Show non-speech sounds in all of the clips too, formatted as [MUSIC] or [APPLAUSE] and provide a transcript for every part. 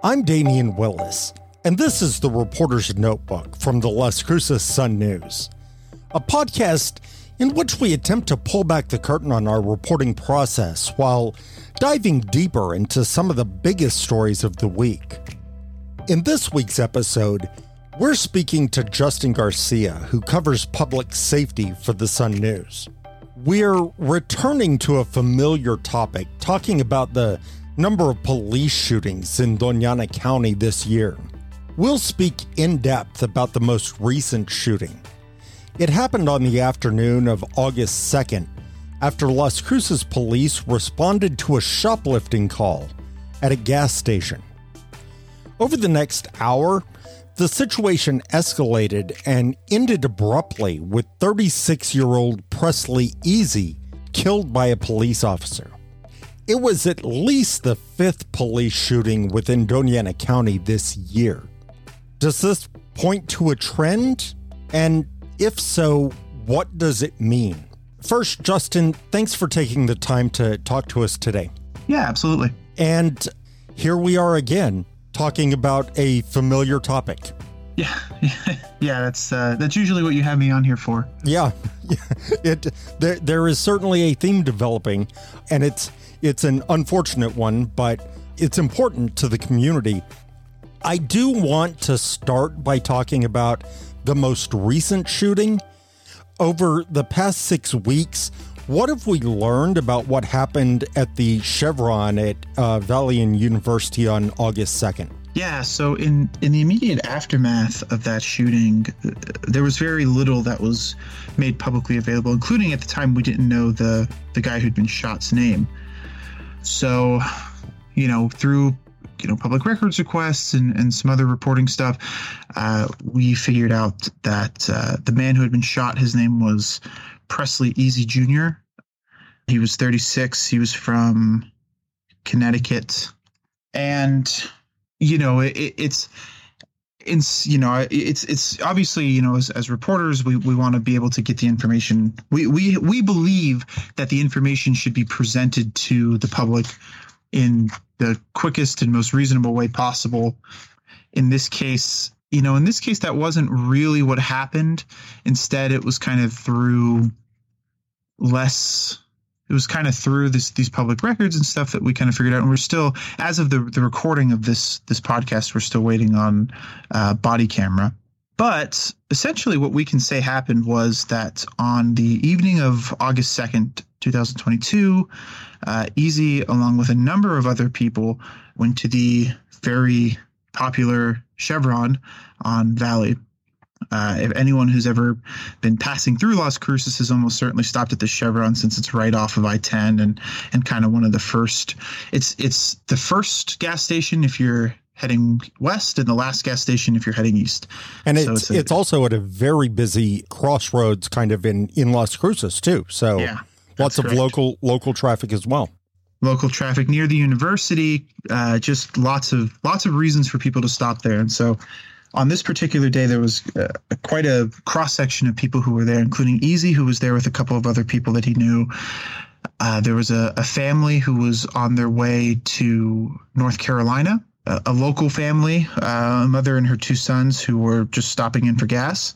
I'm Damien Willis, and this is the Reporter's Notebook from the Las Cruces Sun News, a podcast in which we attempt to pull back the curtain on our reporting process while diving deeper into some of the biggest stories of the week. In this week's episode, we're speaking to Justin Garcia, who covers public safety for the Sun News. We're returning to a familiar topic, talking about the number of police shootings in Doña Ana County this year. We'll speak in depth about the most recent shooting. It happened on the afternoon of August 2nd after Las Cruces police responded to a shoplifting call at a gas station. Over the next hour, the situation escalated and ended abruptly with 36 year old Presley Eze killed by a police officer. It was at least the fifth police shooting within Doña County this year. Does this point to a trend? And if so, what does it mean? First, Justin, thanks for taking the time to talk to us today. Yeah, absolutely. And here we are again, talking about a familiar topic. Yeah, [LAUGHS] yeah, that's uh, that's usually what you have me on here for. Yeah, [LAUGHS] it there there is certainly a theme developing, and it's it's an unfortunate one, but it's important to the community. I do want to start by talking about the most recent shooting. Over the past six weeks, what have we learned about what happened at the Chevron at uh, Valley University on August 2nd? Yeah, so in in the immediate aftermath of that shooting, there was very little that was made publicly available, including at the time we didn't know the the guy who'd been shot's name. So, you know, through you know public records requests and, and some other reporting stuff, uh, we figured out that uh, the man who had been shot, his name was Presley Eze Jr. He was 36. He was from Connecticut, and you know it, it's it's you know it's it's obviously you know as, as reporters we, we want to be able to get the information. We, we we believe that the information should be presented to the public in the quickest and most reasonable way possible. In this case you know in this case that wasn't really what happened. Instead it was kind of through less it was kind of through this these public records and stuff that we kind of figured out and we're still as of the, the recording of this this podcast we're still waiting on uh, body camera. But essentially what we can say happened was that on the evening of august 2nd 2022 uh, Eze along with a number of other people went to the very popular chevron on valley uh, if anyone who's ever been passing through Las Cruces has almost certainly stopped at the Chevron since it's right off of I-10 and and kind of one of the first. It's it's the first gas station if you're heading west and the last gas station if you're heading east. And so it's it's, a, it's, also at a very busy crossroads kind of in in Las Cruces too. So yeah, lots of local local traffic as well local traffic near the university uh, just lots of lots of reasons for people to stop there and so on this particular day, there was uh, quite a cross section of people who were there, including Eze, who was there with a couple of other people that he knew. Uh, there was a, a, family who was on their way to North Carolina, a, a local family, uh, a mother and her two sons who were just stopping in for gas.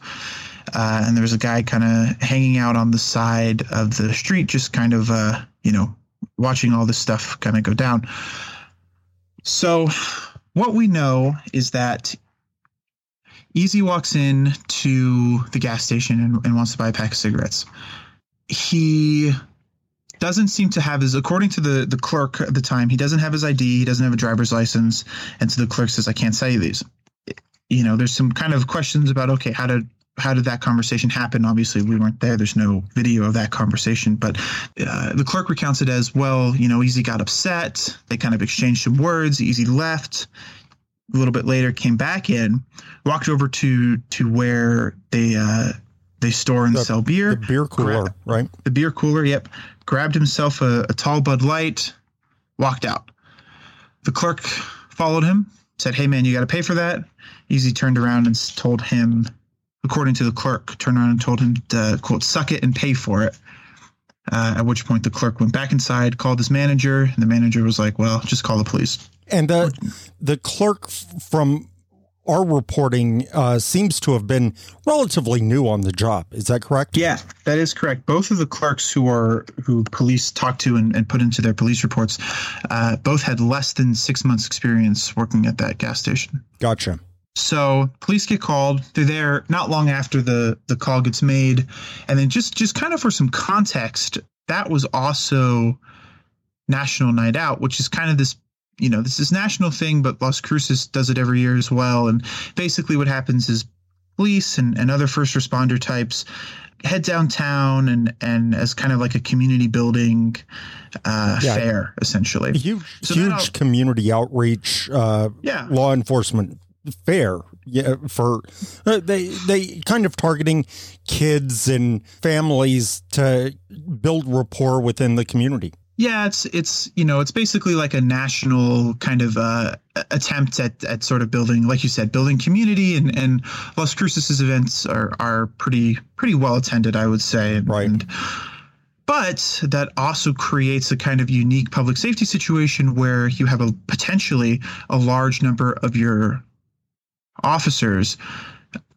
Uh, and there was a guy kind of hanging out on the side of the street, just kind of, uh, you know, watching all this stuff kind of go down. So, what we know is that Eze walks in to the gas station and, and wants to buy a pack of cigarettes. He doesn't seem to have his according to the the clerk at the time he doesn't have his id he doesn't have a driver's license and so the clerk says i can't sell you these you know there's some kind of questions about okay how did how did that conversation happen obviously we weren't there there's no video of that conversation but uh, the clerk recounts it as well you know Eze got upset they kind of exchanged some words Eze left a little bit later came back in, walked over to to where they uh, they store and the, sell beer. The beer cooler, right? The beer cooler. Yep. Grabbed himself a, a tall Bud Light, walked out. The clerk followed him, said, "Hey man, you got to pay for that." Eze turned around and told him, according to the clerk, turned around and told him to quote, "Suck it and pay for it." Uh, at which point the clerk went back inside, called his manager, and the manager was like, "Well, just call the police." And the the clerk from our reporting uh, seems to have been relatively new on the job. Is that correct? Yeah, that is correct. Both of the clerks who are who police talked to and, and put into their police reports, uh, both had less than six months experience working at that gas station. Gotcha. So police get called. They're there not long after the the call gets made, and then just just kind of for some context, that was also National Night Out, which is kind of this you know, this is national thing, but Las Cruces does it every year as well. And basically, what happens is police and, and other first responder types head downtown and and as kind of like a community building uh, yeah. fair, essentially. Huge, so huge community outreach. Uh, yeah. law enforcement fair. Yeah, for uh, they they kind of targeting kids and families to build rapport within the community. Yeah, it's it's you know it's basically like a national kind of uh, attempt at, at sort of building, like you said, building community and and Las Cruces events are are pretty pretty well attended, I would say. Right. And, but that also creates a kind of unique public safety situation where you have a potentially a large number of your officers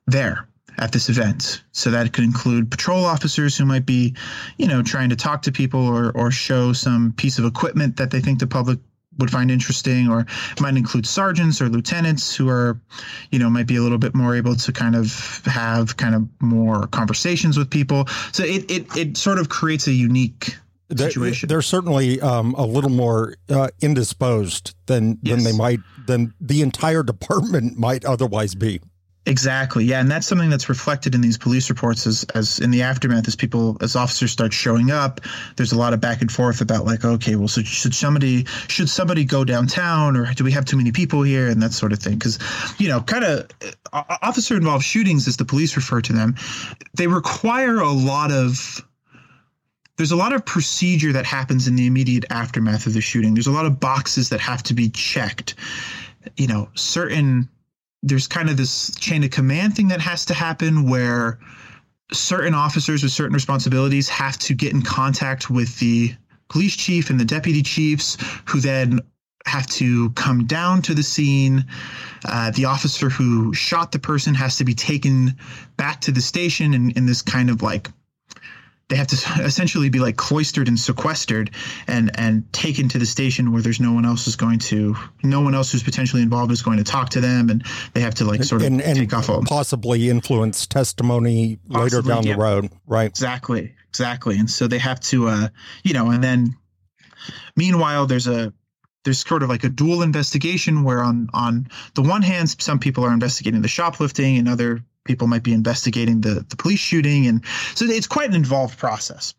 there at this event. So that could include patrol officers who might be, you know, trying to talk to people or, or show some piece of equipment that they think the public would find interesting, or might include sergeants or lieutenants who are, you know, might be a little bit more able to kind of have kind of more conversations with people. So it it, it sort of creates a unique situation. They're certainly um, a little more uh, indisposed than yes. than they might than the entire [LAUGHS] department might otherwise be. Exactly. Yeah, and that's something that's reflected in these police reports as as in the aftermath as people as officers start showing up, there's a lot of back and forth about like, okay, well, so should somebody should somebody go downtown or do we have too many people here and that sort of thing cuz you know, kind of uh, officer involved shootings as the police refer to them, they require a lot of there's a lot of procedure that happens in the immediate aftermath of the shooting. There's a lot of boxes that have to be checked. You know, certain there's kind of this chain of command thing that has to happen where certain officers with certain responsibilities have to get in contact with the police chief and the deputy chiefs who then have to come down to the scene. Uh, the officer who shot the person has to be taken back to the station in, in this kind of like they have to [LAUGHS] essentially be like cloistered and sequestered and and taken to the station where there's no one else is going to no one else who's potentially involved is going to talk to them and they have to like sort of and, and take off possibly influence testimony possibly, later down yeah. the road right exactly exactly and so they have to uh you know and then meanwhile there's a there's sort of like a dual investigation where on on the one hand some people are investigating the shoplifting and other people might be investigating the, the police shooting. And so it's quite an involved process.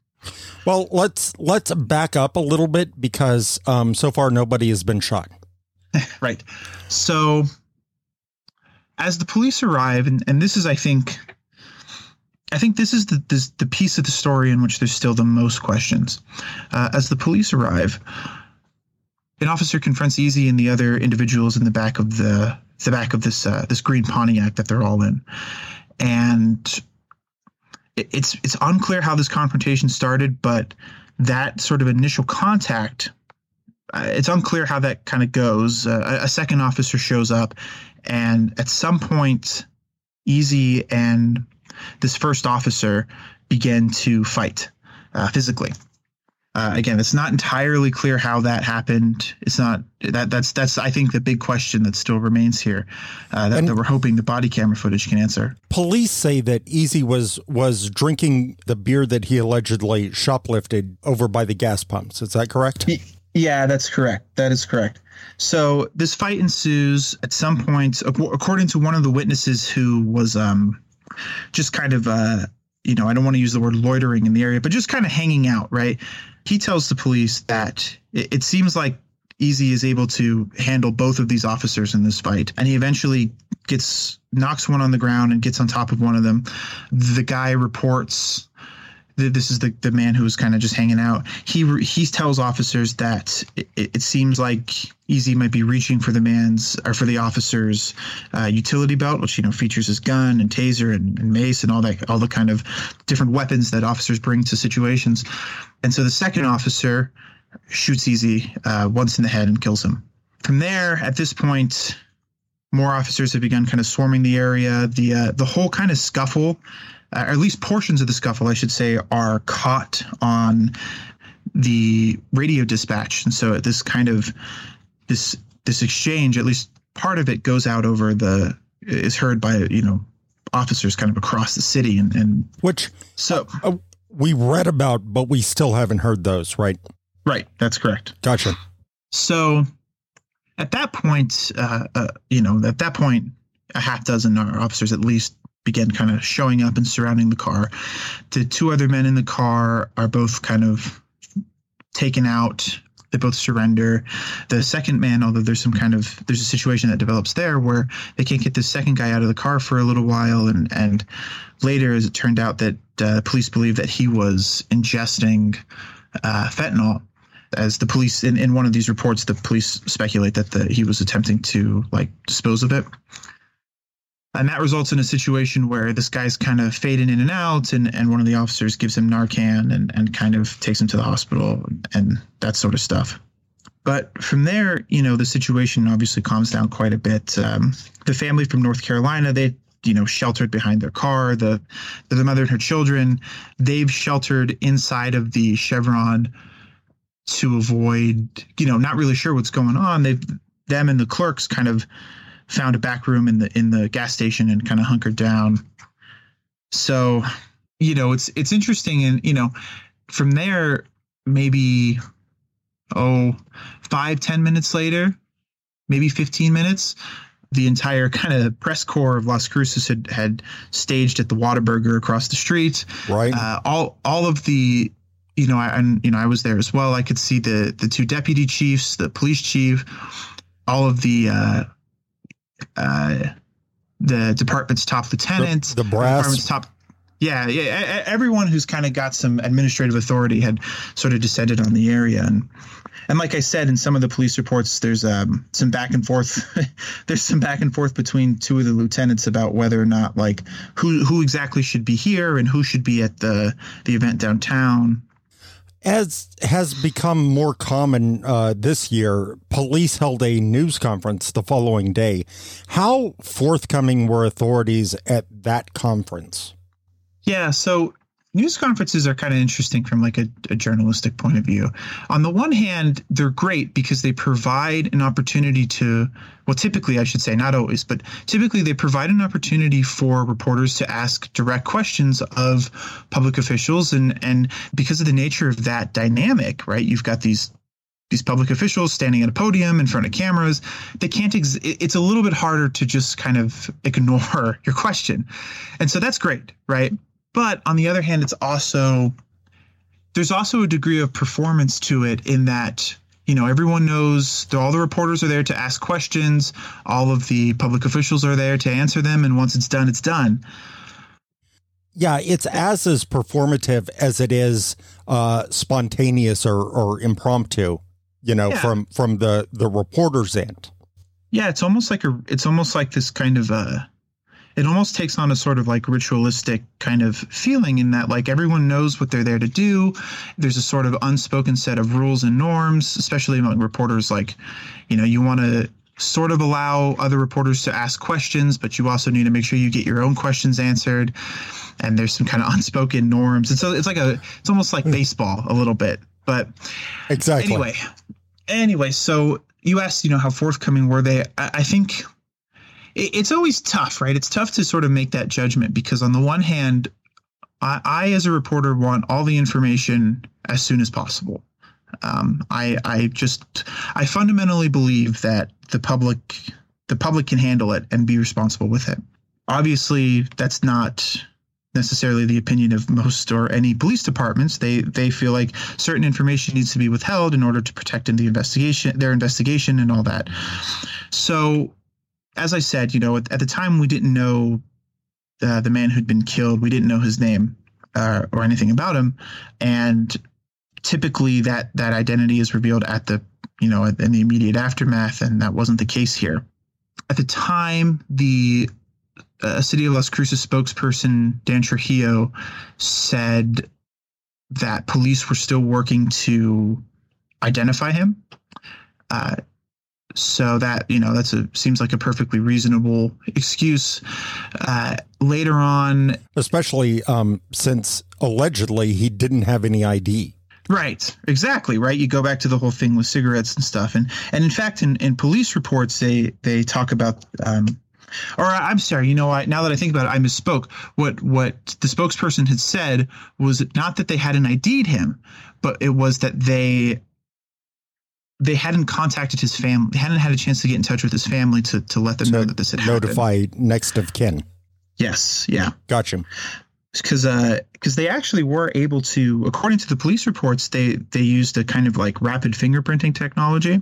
Well let's let's back up a little bit because um, so far nobody has been shot. [LAUGHS] Right. So as the police arrive and, and this is i think i think this is the this, the piece of the story in which there's still the most questions. Uh, as the police arrive an officer confronts Eze and the other individuals in the back of the the back of this uh, this green Pontiac that they're all in, and it, it's it's unclear how this confrontation started, but that sort of initial contact, uh, it's unclear how that kind of goes. Uh, a second officer shows up, and at some point, Eze and this first officer begin to fight uh, physically. Uh, again, it's not entirely clear how that happened. It's not that that's that's I think the big question that still remains here uh, that, that, we're hoping the body camera footage can answer. Police say that Eze was was drinking the beer that he allegedly shoplifted over by the gas pumps. Is that correct? Yeah, that's correct. That is correct. So this fight ensues at some point, according to one of the witnesses who was um, just kind of. Uh, you know, I don't want to use the word loitering in the area, but just kind of hanging out, right? he tells the police that it, it seems like Eze is able to handle both of these officers in this fight, and he eventually gets knocks one on the ground and gets on top of one of them. The guy reports this is the, the man who was kind of just hanging out. He he tells officers that it, it, seems like Eze might be reaching for the man's or for the officer's uh, utility belt, which you know features his gun and taser and, and, mace and all that all the kind of different weapons that officers bring to situations. And so the second officer shoots Eze uh, once in the head and kills him. from there, at this point, more officers have begun kind of swarming the area. The uh, the whole kind of scuffle, uh, or at least portions of the scuffle, I should say, are caught on the radio dispatch, and so this kind of this this exchange, at least part of it, goes out over the is heard by you know officers kind of across the city, and, and which so uh, we read about, but we still haven't heard those, right? Right, that's correct. Gotcha. So at that point, uh, uh, you know, at that point, a half dozen officers at least begin kind of showing up and surrounding the car. The two other men in the car are both kind of taken out. They both surrender. The second man, although there's some kind of there's a situation that develops there where they can't get the second guy out of the car for a little while, and and later, as it turned out, that uh, police believe that he was ingesting uh, fentanyl as the police in, in one of these reports the police speculate that the, he was attempting to like dispose of it and that results in a situation where this guy's kind of fading in and out and, and one of the officers gives him narcan and, and kind of takes him to the hospital and that sort of stuff. But from there you know the situation obviously calms down quite a bit. Um, the family from north carolina they you know sheltered behind their car. The the mother and her children they've sheltered inside of the chevron to avoid, you know, not really sure what's going on. They've them and the clerks kind of found a back room in the in the gas station and kind of hunkered down. So, you know, it's it's interesting and you know, from there maybe oh five ten minutes later maybe 15 minutes the entire kind of press corps of Las Cruces had, had staged at the Whataburger across the street. Right. Uh, all all of the you know, I, and you know, I was there as well. I could see the the two deputy chiefs, the police chief, all of the uh, uh, the department's top lieutenant, the, the brass, department's top. Yeah, yeah. Everyone who's kind of got some administrative authority had sort of descended on the area, and and like I said in some of the police reports, there's um, some back and forth. [LAUGHS] there's some back and forth between two of the lieutenants about whether or not like who who exactly should be here and who should be at the the event downtown. As has become more common uh, this year, police held a news conference the following day. How forthcoming were authorities at that conference? Yeah, so news conferences are kind of interesting from like a, a, journalistic point of view. On the one hand they're great because they provide an opportunity to well typically i should say not always but typically they provide an opportunity for reporters to ask direct questions of public officials and and because of the nature of that dynamic right you've got these these public officials standing at a podium in front of cameras they can't ex- it's a little bit harder to just kind of ignore [LAUGHS] your question. And so that's great right but on the other hand, it's also there's also a degree of performance to it in that you know everyone knows all the reporters are there to ask questions. All of the public officials are there to answer them. And once it's done it's done. Yeah it's as as performative as it is uh, spontaneous or, or impromptu you know yeah. from from the the reporters end. Yeah it's almost like a it's almost like this kind of uh it almost takes on a sort of like ritualistic kind of feeling in that like everyone knows what they're there to do. There's a sort of unspoken set of rules and norms, especially among reporters. Like, you know, you want to sort of allow other reporters to ask questions, but you also need to make sure you get your own questions answered. And there's some kind of unspoken norms. And so it's like a, it's almost like hmm. baseball a little bit. But exactly. Anyway, anyway, so you asked, you know, how forthcoming were they? I, I think it's always tough, right? It's tough to sort of make that judgment because on the one hand, I, I as a reporter want all the information as soon as possible. Um, I I just I fundamentally believe that the public the public can handle it and be responsible with it. Obviously, that's not necessarily the opinion of most or any police departments. They they feel like certain information needs to be withheld in order to protect in the investigation, their investigation, and all that. So as I said, you know, at, at the time we didn't know uh, the man who'd been killed. We didn't know his name uh, or anything about him, and typically that that identity is revealed at the you know in the immediate aftermath, and that wasn't the case here. At the time, the uh, City of Las Cruces spokesperson Dan Trujillo said that police were still working to identify him. Uh, so that you know that's a seems like a perfectly reasonable excuse. Uh, later on, especially um, since allegedly he didn't have any ID. Right, exactly. Right. You go back to the whole thing with cigarettes and stuff, and and in fact, in, in police reports, they they talk about. Um, or I'm sorry, you know what? Now that I think about it, I misspoke. What what the spokesperson had said was not that they hadn't ID'd him, but it was that they they hadn't contacted his family. They hadn't had a chance to get in touch with his family to to let them know that this had notify happened. Notify next of kin. Yes. Yeah. Gotcha because because uh, they actually were able to, according to the police reports, they they used a kind of like rapid fingerprinting technology,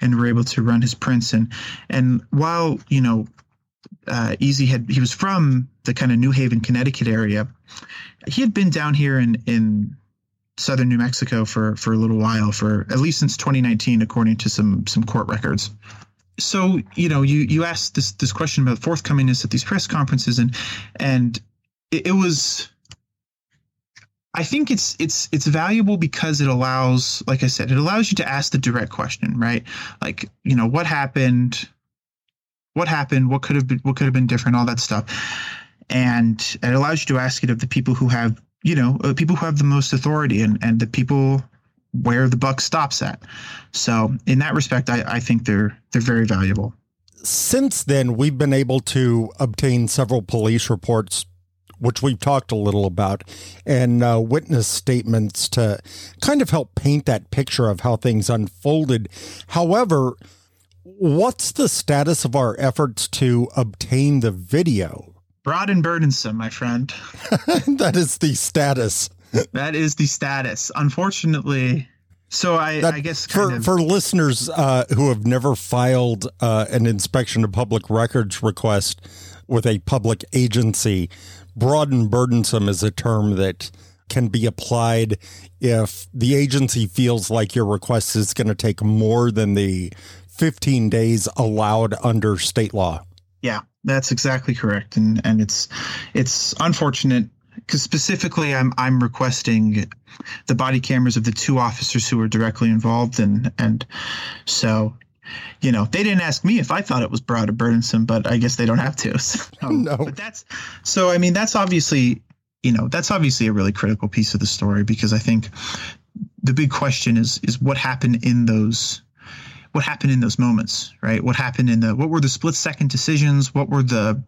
and were able to run his prints. and And while you know, uh, Eze had he was from the kind of New Haven, Connecticut area, he had been down here in in southern New Mexico for for a little while, for at least since 2019, according to some some court records. So you know, you you asked this this question about forthcomingness at these press conferences, and and it, it was I think it's it's it's valuable because it allows, like I said, it allows you to ask the direct question, right? Like, you know, what happened? What happened? What could have been what could have been different? All that stuff, and it allows you to ask it of the people who have, you know, uh, people who have the most authority and and the people where the buck stops at. So, in that respect, I, I think they're they're very valuable. Since then, we've been able to obtain several police reports which we've talked a little about, and uh, witness statements to kind of help paint that picture of how things unfolded. However, what's the status of our efforts to obtain the video? Broad and burdensome, my friend. [LAUGHS] that is the status. that is the status. Unfortunately, so I, I guess for of- for listeners uh, who have never filed uh, an inspection of public records request with a public agency, broad and burdensome is a term that can be applied if the agency feels like your request is going to take more than the 15 days allowed under state law. Yeah, that's exactly correct. And and it's it's unfortunate because specifically I'm I'm requesting the body cameras of the two officers who were directly involved and and so you know, they didn't ask me if I thought it was broad or burdensome, but I guess they don't have to. [LAUGHS] So, [LAUGHS] no. But that's so. I mean, that's obviously, you know, that's obviously a really critical piece of the story because I think the big question is is what happened in those what happened in those moments, right? What happened in the what were the split second decisions? What were the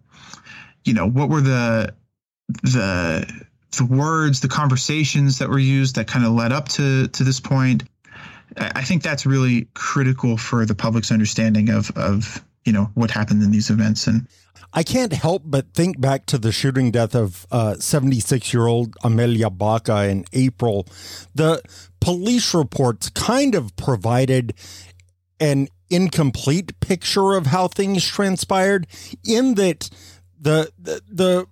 you know, what were the the the words, the conversations that were used that kind of led up to to this point? I think that's really critical for the public's understanding of of you know what happened in these events and I can't help but think back to the shooting death of 76 uh, year old Amelia Baca in April. The police reports kind of provided an incomplete picture of how things transpired, in that the, the, the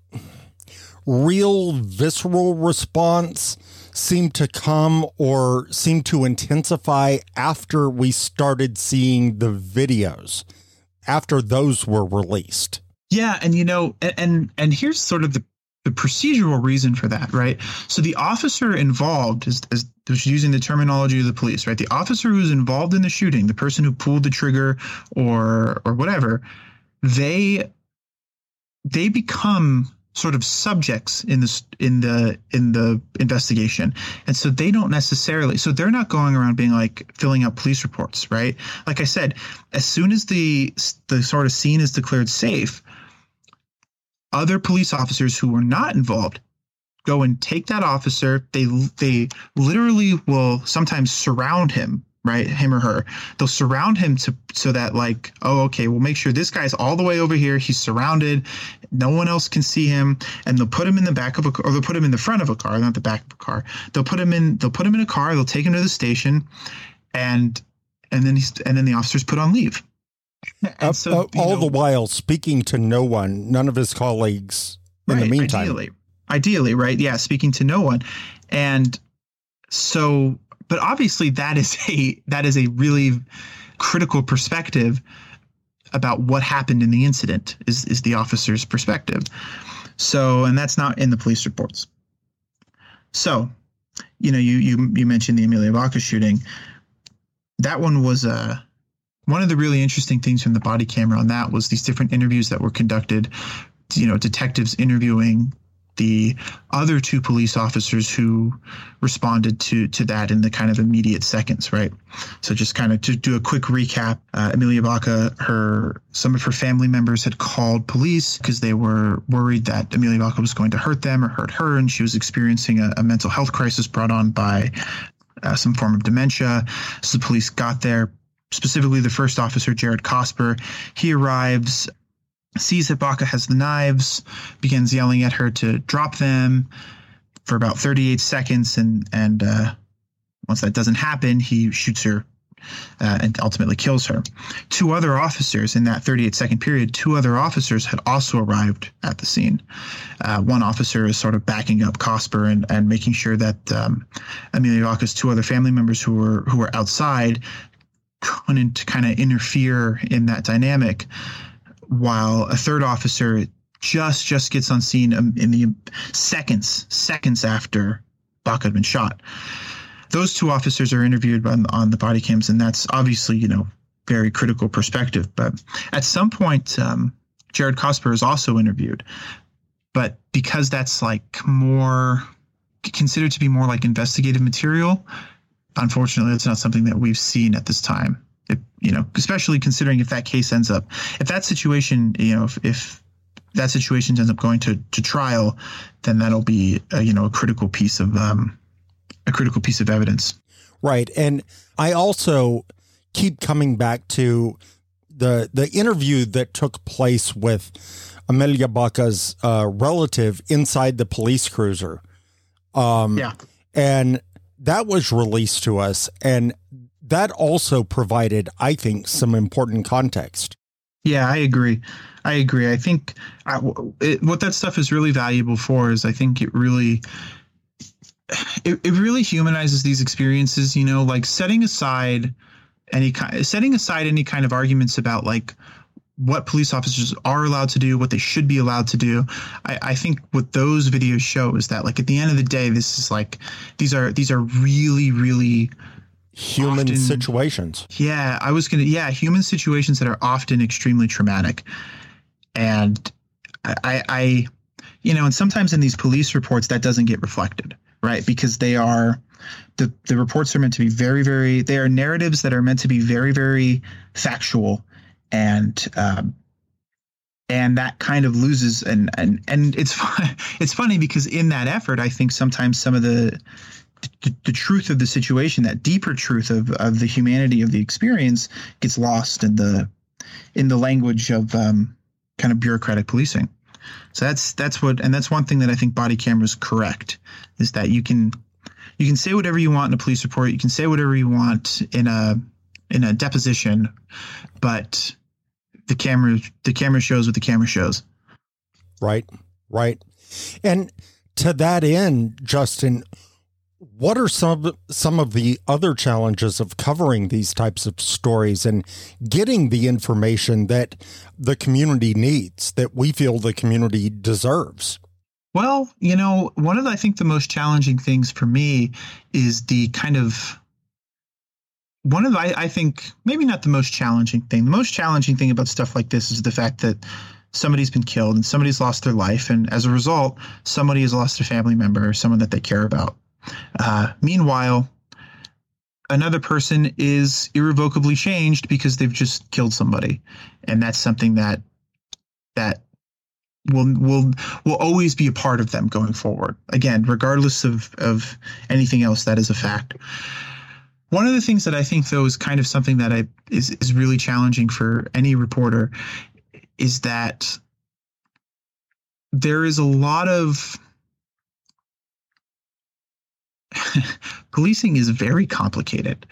real visceral response seemed to come or seemed to intensify after we started seeing the videos, after those were released. Yeah, and you know, and and, and here's sort of the the procedural reason for that, right? So the officer involved is, is using the terminology of the police, right? The officer who's involved in the shooting, the person who pulled the trigger or or whatever, they they become sort of subjects in this in the in the investigation and so they don't necessarily so they're not going around being like filling out police reports right like i said as soon as the the sort of scene is declared safe other police officers who were not involved go and take that officer. They they literally will sometimes surround him right? Him or her. They'll surround him to so that like oh okay we'll make sure this guy's all the way over here. He's surrounded. No one else can see him. And they'll put him in the back of a or they'll put him in the front of a car not the back of a car. They'll put him in they'll put him in a car. They'll take him to the station. And and then he's and then the officers put on leave [LAUGHS] so, uh, all know, the while speaking to no one none of his colleagues in the meantime ideally ideally right yeah speaking to no one and so but obviously that is a that is a really critical perspective about what happened in the incident is is the officer's perspective. So, and that's not in the police reports. So, you know, you you you mentioned the Amelia Baca shooting. That one was a one of the really interesting things from the body camera on that was these different interviews that were conducted. You know, detectives interviewing the other two police officers who responded to to that in the kind of immediate seconds, right? So just kind of to do a quick recap, uh, Amelia Baca, her some of her family members had called police because they were worried that Amelia Baca was going to hurt them or hurt her, and she was experiencing a, a mental health crisis brought on by uh, some form of dementia. So the police got there. Specifically, the first officer, Jared Cosper, he arrives sees that Baca has the knives, begins yelling at her to drop them for about 38 seconds, and and uh, once that doesn't happen, he shoots her uh, and ultimately kills her. Two other officers in that 38 second period, two other officers had also arrived at the scene. Uh, one officer is sort of backing up Cosper and, and making sure that um, Amelia Baca's two other family members who were who were outside couldn't kind of interfere in that dynamic while a third officer just just gets on scene in the seconds seconds after Baca had been shot. Those two officers are interviewed on, on the body cams, and that's obviously you know very critical perspective. But at some point, um, Jared Cosper is also interviewed, but because that's like more considered to be more like investigative material, unfortunately, that's not something that we've seen at this time if, you know, especially considering if that case ends up, if that situation, you know, if, if that situation ends up going to, to trial, then that'll be, a, you know, a critical piece of, um, a critical piece of evidence. Right. And I also keep coming back to the, the interview that took place with Amelia Baca's uh, relative inside the police cruiser. Um, yeah. And that was released to us. And that also provided, I think, some important context. Yeah, I agree. I agree. I think I, it, what that stuff is really valuable for is I think it really it, it really humanizes these experiences. You know, like setting aside any kind setting aside any kind of arguments about like what police officers are allowed to do, what they should be allowed to do. I, I, think what those videos show is that like at the end of the day, this is like these are these are really, really human often, situations. Yeah, I was gonna. Yeah, human situations that are often extremely traumatic, and I, I, you know, and sometimes in these police reports that doesn't get reflected, right? Because they are the the reports are meant to be very, very. They are narratives that are meant to be very, very factual, and um, and that kind of loses and and and it's [LAUGHS] it's funny because in that effort, I think sometimes some of the the, the, truth of the situation, that deeper truth of, of the humanity of the experience, gets lost in the in the language of um, kind of bureaucratic policing. So that's that's what, and that's one thing that I think body cameras correct is that you can you can say whatever you want in a police report, you can say whatever you want in a in a deposition, but the camera the camera shows what the camera shows. Right, right, and to that end, Justin what are some of, some of the other challenges of covering these types of stories and getting the information that the community needs, that we feel the community deserves? Well, you know, one of the, I think the most challenging things for me is the kind of one of the, I, I think maybe not the most challenging thing. The most challenging thing about stuff like this is the fact that somebody's been killed and somebody's lost their life, and as a result, somebody has lost a family member or someone that they care about. Uh, meanwhile, another person is irrevocably changed because they've just killed somebody, and that's something that that will will will always be a part of them going forward. Again, regardless of of anything else, that is a fact. One of the things that I think, though, is kind of something that I is is really challenging for any reporter is that there is a lot of [LAUGHS] policing is very complicated.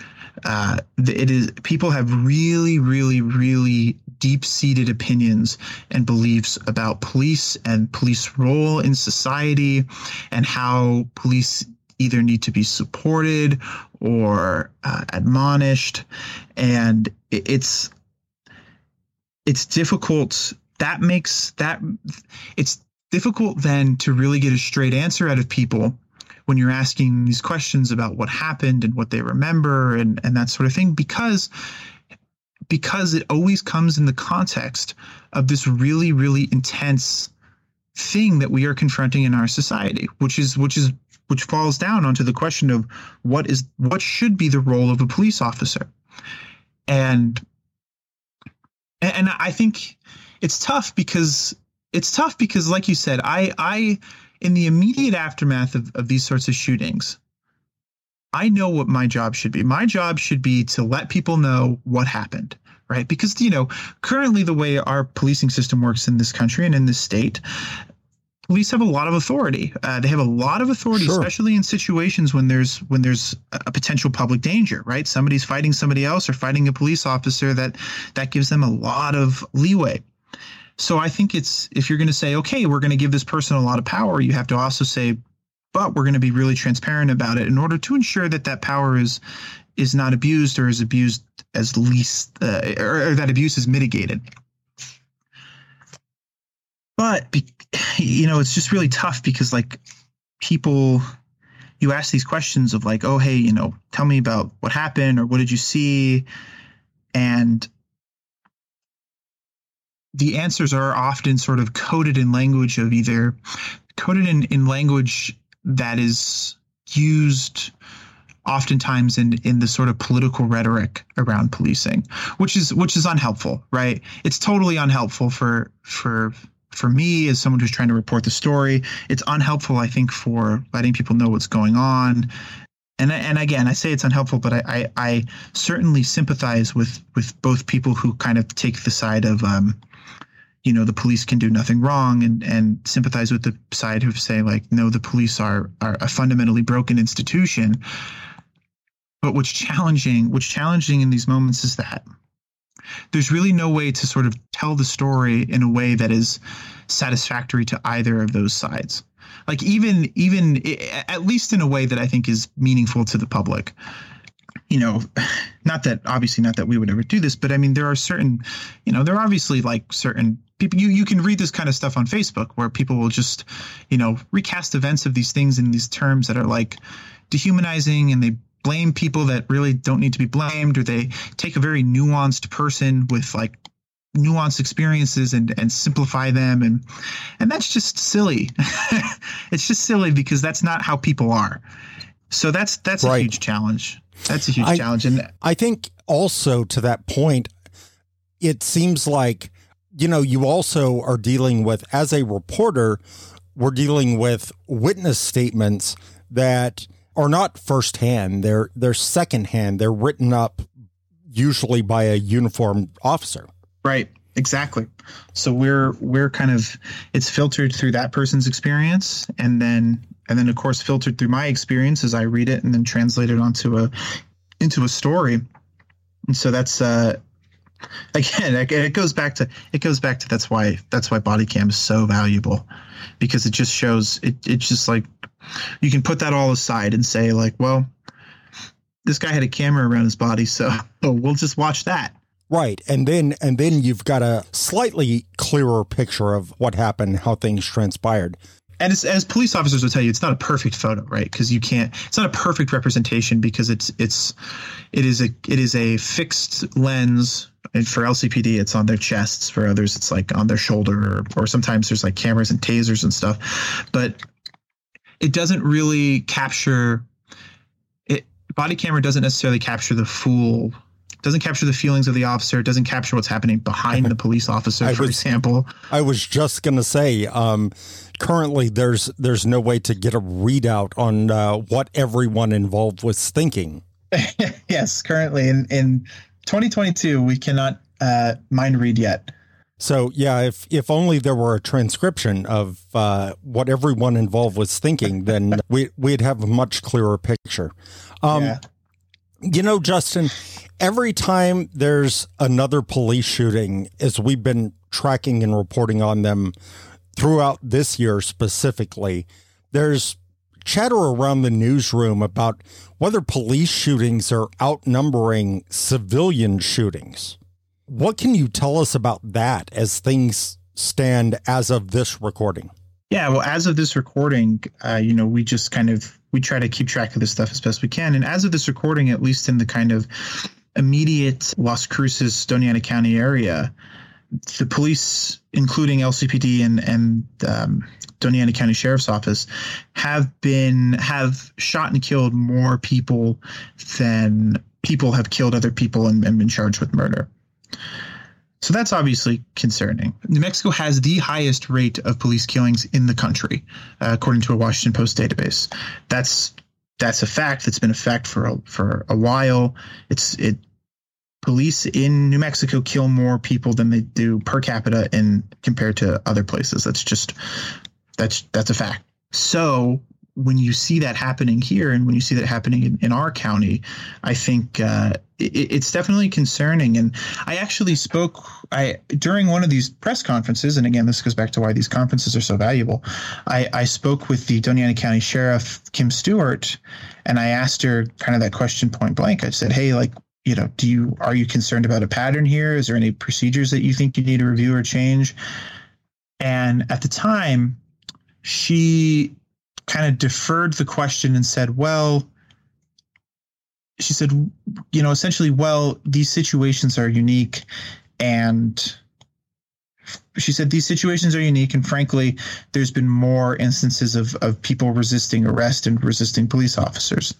Uh, it is people have really, really, really deep-seated opinions and beliefs about police and police role in society, and how police either need to be supported or uh, admonished, and it's it's difficult. That makes that it's difficult then to really get a straight answer out of people when you're asking these questions about what happened and what they remember and, and that sort of thing because because it always comes in the context of this really, really intense thing that we are confronting in our society, which is which is which falls down onto the question of what is what should be the role of a police officer. And and I think it's tough because it's tough because like you said, I I in the immediate aftermath of, of these sorts of shootings, I know what my job should be. My job should be to let people know what happened, right? Because, you know, currently the way our policing system works in this country and in this state, police have a lot of authority. Uh, they have a lot of authority, sure. especially in situations when there's when there's a potential public danger, right? Somebody's fighting somebody else or fighting a police officer that that gives them a lot of leeway. So I think it's if you're going to say, okay, we're going to give this person a lot of power, you have to also say, but we're going to be really transparent about it in order to ensure that that power is is not abused or is abused as least uh, or, or, that abuse is mitigated. But you know, it's just really tough because like people you ask these questions of like, oh hey, you know, tell me about what happened or what did you see, and the answers are often sort of coded in language of either coded in, in language that is used oftentimes in in the sort of political rhetoric around policing which is which is unhelpful right? It's totally unhelpful for for for me as someone who's trying to report the story it's unhelpful i think for letting people know what's going on. And and again i say it's unhelpful but i i, I certainly sympathize with with both people who kind of take the side of um you know the police can do nothing wrong and and sympathize with the side who say like no the police are are a fundamentally broken institution. But what's challenging what's challenging in these moments is that there's really no way to sort of tell the story in a way that is satisfactory to either of those sides. Like even even at least in a way that i think is meaningful to the public. You know, [SIGHS] not that obviously not that we would ever do this, but I mean, there are certain, you know, there are obviously like certain people you, you can read this kind of stuff on Facebook where people will just, you know, recast events of these things in these terms that are like dehumanizing and they blame people that really don't need to be blamed or they take a very nuanced person with like nuanced experiences and and simplify them and and that's just silly. [LAUGHS] it's just silly because that's not how people are. So that's that's right. a huge challenge. That's a huge I, challenge. And I think also to that point, it seems like you know, you also are dealing with, as a reporter, we're dealing with witness statements that are not firsthand. They're they're secondhand. They're written up usually by a uniformed officer. Right. Exactly. So we're we're kind of it's filtered through that person's experience and then and then of course filtered through my experience as I read it and then translate it onto a into a story. And so that's uh again it goes back to it goes back to that's why that's why body cam is so valuable because it just shows it it's just like you can put that all aside and say like well this guy had a camera around his body so [LAUGHS] we'll just watch that right and then and then you've got a slightly clearer picture of what happened how things transpired and as, as police officers will tell you, it's not a perfect photo, right? Because you can't. It's not a perfect representation because it's it's it is a it is a fixed lens and for LCPD, it's on their chests. For others, it's like on their shoulder, or, or sometimes there's like cameras and tasers and stuff. But it doesn't really capture it. Body camera doesn't necessarily capture the full. Doesn't capture the feelings of the officer. It doesn't capture what's happening behind the police officer, for was, example. I was just going to say, um, currently there's there's no way to get a readout on uh, what everyone involved was thinking. [LAUGHS] yes, currently in in 2022, we cannot uh, mind read yet. So yeah, if if only there were a transcription of uh, what everyone involved was thinking, then [LAUGHS] we we'd have a much clearer picture. Um, yeah. You know, Justin, every time there's another police shooting, as we've been tracking and reporting on them throughout this year specifically, there's chatter around the newsroom about whether police shootings are outnumbering civilian shootings. What can you tell us about that as things stand as of this recording? Yeah, well, as of this recording, uh, you know, we just kind of we try to keep track of this stuff as best we can. And as of this recording, at least in the kind of immediate Las Cruces, Doña Ana County area, the police, including LCPD and and um, Doña Ana County Sheriff's Office, have been have shot and killed more people than people have killed other people and, and been charged with murder. So that's obviously concerning. New Mexico has the highest rate of police killings in the country, uh, according to a Washington Post database. That's that's a fact. That's been a fact for a, for a while. It's it. Police in New Mexico kill more people than they do per capita in compared to other places. That's just that's that's a fact. So when you see that happening here and when you see that happening in, in our county, I think uh, it, it's definitely concerning. And I actually spoke I during one of these press conferences, and again, this goes back to why these conferences are so valuable. I, I spoke with the Doña Ana County Sheriff Kim Stewart, and I asked her kind of that question point blank. I said, "Hey, like." You know, do you are you concerned about a pattern here? Is there any procedures that you think you need to review or change? And at the time, she kind of deferred the question and said, well, she said, you know, essentially, well, these situations are unique. And she said, these situations are unique. And frankly, there's been more instances of, of people resisting arrest and resisting police officers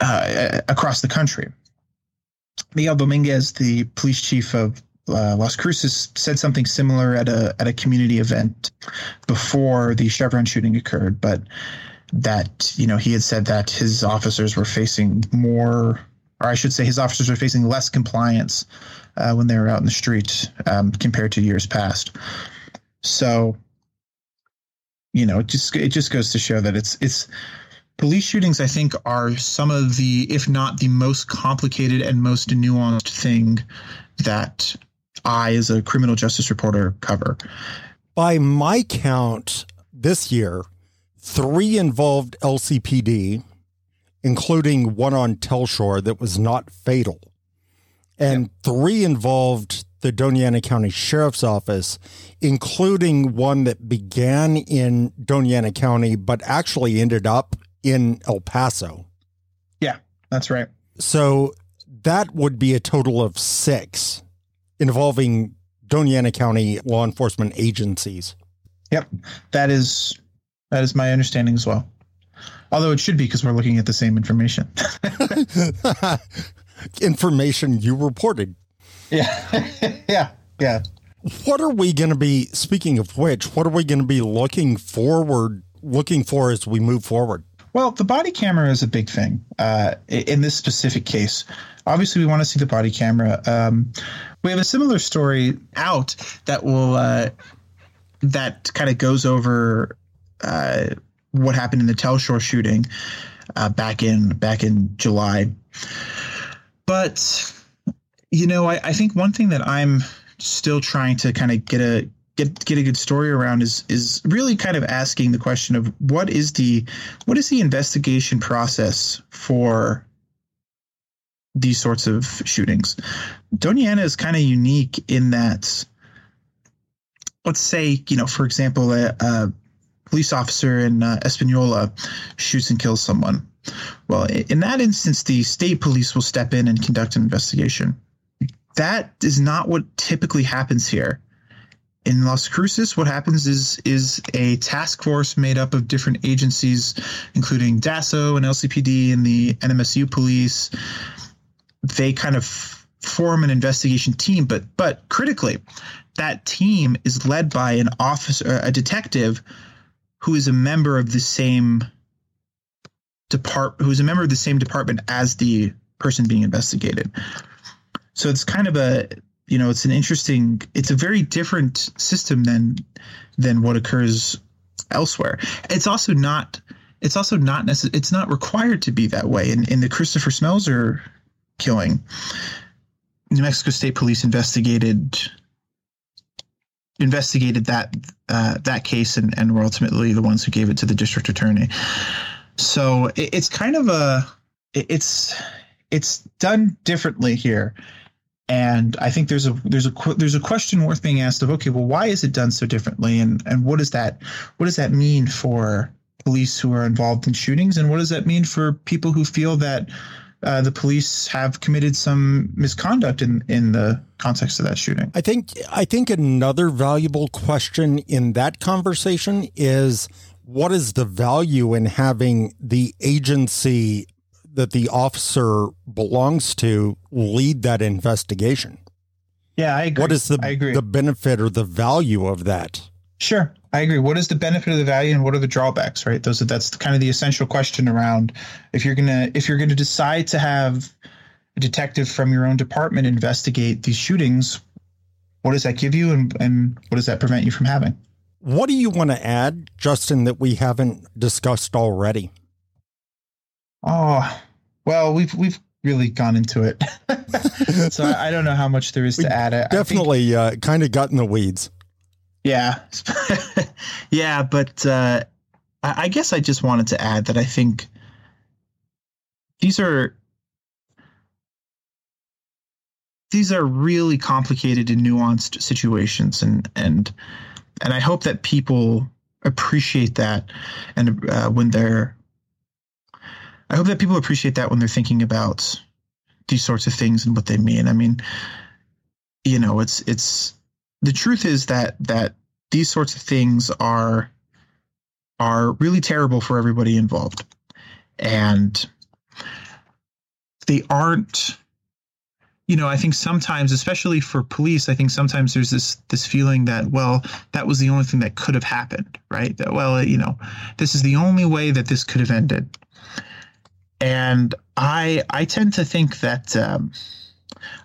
uh, across the country. Miguel Dominguez, the police chief of uh, Las Cruces said something similar at a at a community event before the Chevron shooting occurred, but that you know he had said that his officers were facing more, or I should say, his officers were facing less compliance uh, when they were out in the street um, compared to years past. So, you know, it just it just goes to show that it's it's police shootings. I think are some of the, if not the most complicated and most nuanced thing that I, as a criminal justice reporter, cover. By my count, this year, three involved LCPD, including one on Telshore that was not fatal, and yep. three involved the Doña Ana County Sheriff's Office, including one that began in Doña Ana County but actually ended up in El Paso. Yeah, that's right. So that would be a total of six involving Doña Ana County law enforcement agencies. Yep, that is that is my understanding as well. Although it should be because we're looking at the same information. [LAUGHS] information you reported. Yeah, [LAUGHS] yeah, yeah. What are we going to be? Speaking of which, what are we going to be looking forward, looking for as we move forward? Well, the body camera is a big thing uh, in this specific case. Obviously, we want to see the body camera. Um, we have a similar story out that will uh, that kind of goes over uh, what happened in the Telshore shooting uh, back in back in July. But you know, I, I think one thing that I'm still trying to kind of get a get get a good story around is is really kind of asking the question of what is the what is the investigation process for these sorts of shootings. Doña Ana is kind of unique in that, let's say, you know, for example, a, a police officer in uh, Espanola shoots and kills someone. Well, in that instance, the state police will step in and conduct an investigation. That is not what typically happens here. In Las Cruces, what happens is is a task force made up of different agencies, including DASO and LCPD and the NMSU police, they kind of form an investigation team, but but critically, that team is led by an officer, a detective, who is a member of the same depart, who is a member of the same department as the person being investigated. So it's kind of a you know it's an interesting it's a very different system than than what occurs elsewhere. It's also not it's also not necessary it's not required to be that way. In in the Christopher Smelser killing. New Mexico State Police investigated investigated that uh, that case and, and were ultimately the ones who gave it to the district attorney. So it, it's kind of a it's it's done differently here, and I think there's a there's a there's a question worth being asked of okay, well, why is it done so differently, and and what does that what does that mean for police who are involved in shootings, and what does that mean for people who feel that uh, the police have committed some misconduct in in the context of that shooting. I think I think another valuable question in that conversation is what is the value in having the agency that the officer belongs to lead that investigation? Yeah, I agree. What is the I agree. the benefit or the value of that? Sure, I agree. What is the benefit of the value, and what are the drawbacks? Right. Those are that's kind of the essential question around if you're gonna if you're gonna decide to have a detective from your own department investigate these shootings. What does that give you, and and what does that prevent you from having? What do you want to add, Justin, that we haven't discussed already? Oh, well, we've we've really gone into it, [LAUGHS] so I, I, don't know how much there is to [LAUGHS] add. I, definitely, uh, kind of got in the weeds. Yeah, [LAUGHS] yeah, but uh, I, guess I just wanted to add that I think these are these are really complicated and nuanced situations, and and and I hope that people appreciate that, and uh, when they're I hope that people appreciate that when they're thinking about these sorts of things and what they mean. I mean, you know, it's it's the truth is that that these sorts of things are are really terrible for everybody involved. And they aren't you know, I think sometimes, especially for police, I think sometimes there's this this feeling that, well, that was the only thing that could have happened, right? That, well, you know, this is the only way that this could have ended and I I tend to think that um,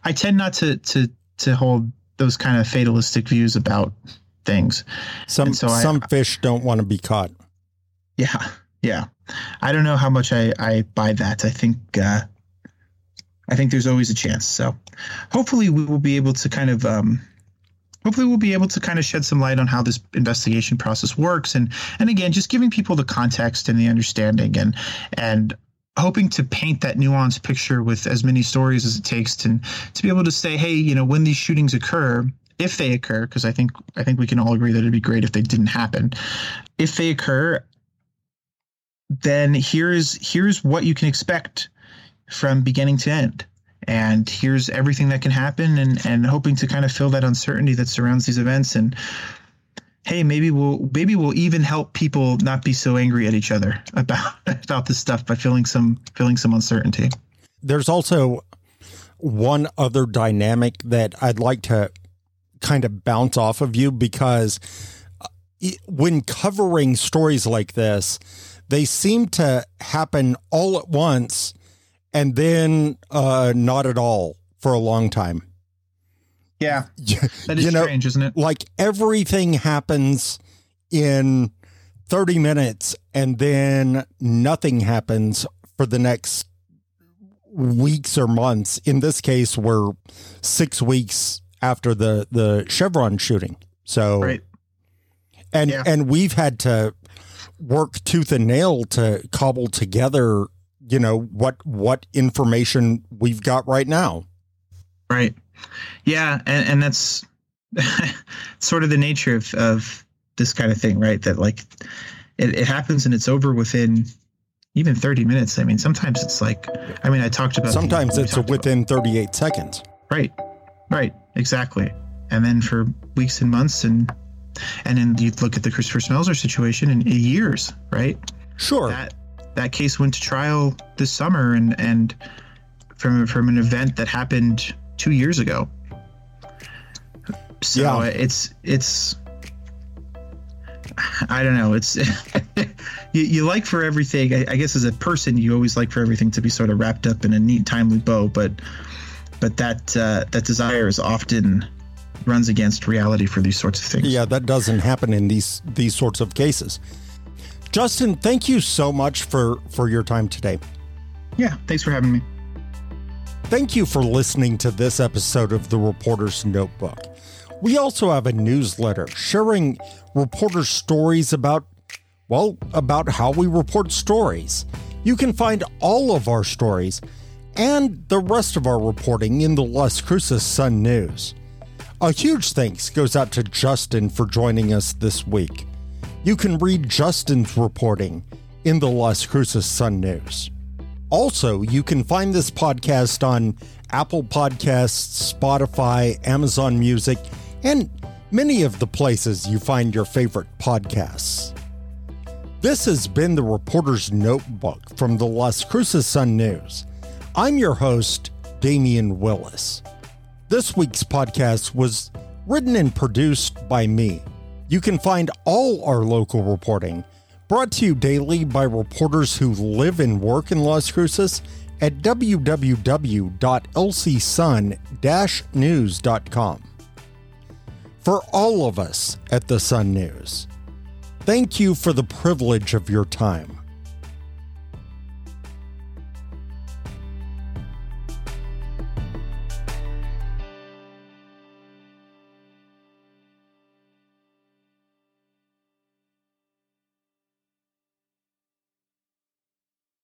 I tend not to to to hold those kind of fatalistic views about things. Some so some I, fish don't want to be caught. Yeah, yeah. I don't know how much I I buy that. I think uh, I think there's always a chance. So hopefully we will be able to kind of um, hopefully we'll be able to kind of shed some light on how this investigation process works and and again just giving people the context and the understanding and and hoping to paint that nuanced picture with as many stories as it takes to to be able to say, hey, you know, when these shootings occur, if they occur, because I think I think we can all agree that it'd be great if they didn't happen. If they occur, then here's here's what you can expect from beginning to end. And here's everything that can happen and, and hoping to kind of fill that uncertainty that surrounds these events and hey, maybe we'll maybe we'll even help people not be so angry at each other [LAUGHS] about about this stuff by feeling some feeling some uncertainty. There's also one other dynamic that I'd like to kind of bounce off of you because uh, when covering stories like this, they seem to happen all at once and then uh, not at all for a long time. Yeah. That is you know, strange, isn't it? Like everything happens in 30 minutes and then nothing happens for the next weeks or months. In this case, we're six weeks after the, the Chevron shooting. So, right. and, yeah. and we've had to work tooth and nail to cobble together, you know, what, what information we've got right now. Right. Yeah, and, and that's [LAUGHS] sort of the nature of, of this kind of thing, right? That like it, it happens and it's over within even 30 minutes. I mean, sometimes it's like, I mean, I talked about sometimes the, it's within about, 38 seconds. Right, right, exactly. And then for weeks and months, and and then you look at the Christopher Smelser situation in years, right? Sure. That that case went to trial this summer, and and from from an event that happened two years ago. So yeah. it's it's I don't know. It's [LAUGHS] you, you like for everything. I, I, guess as a person, you always like for everything to be sort of wrapped up in a neat, timely bow. But but that uh, that desire is often runs against reality for these sorts of things. Yeah, that doesn't happen in these these sorts of cases. Justin, thank you so much for for your time today. Yeah, thanks for having me. Thank you for listening to this episode of The Reporter's Notebook. We also have a newsletter sharing reporter stories about, well, about how we report stories. You can find all of our stories and the rest of our reporting in the Las Cruces Sun News. A huge thanks goes out to Justin for joining us this week. You can read Justin's reporting in the Las Cruces Sun News. Also, you can find this podcast on Apple Podcasts, Spotify, Amazon Music, and many of the places you find your favorite podcasts. This has been the Reporter's Notebook from the Las Cruces Sun News. I'm your host, Damien Willis. This week's podcast was written and produced by me. You can find all our local reporting brought to you daily by reporters who live and work in Las Cruces at www.lcsun-news.com. For all of us at the Sun News, thank you for the privilege of your time.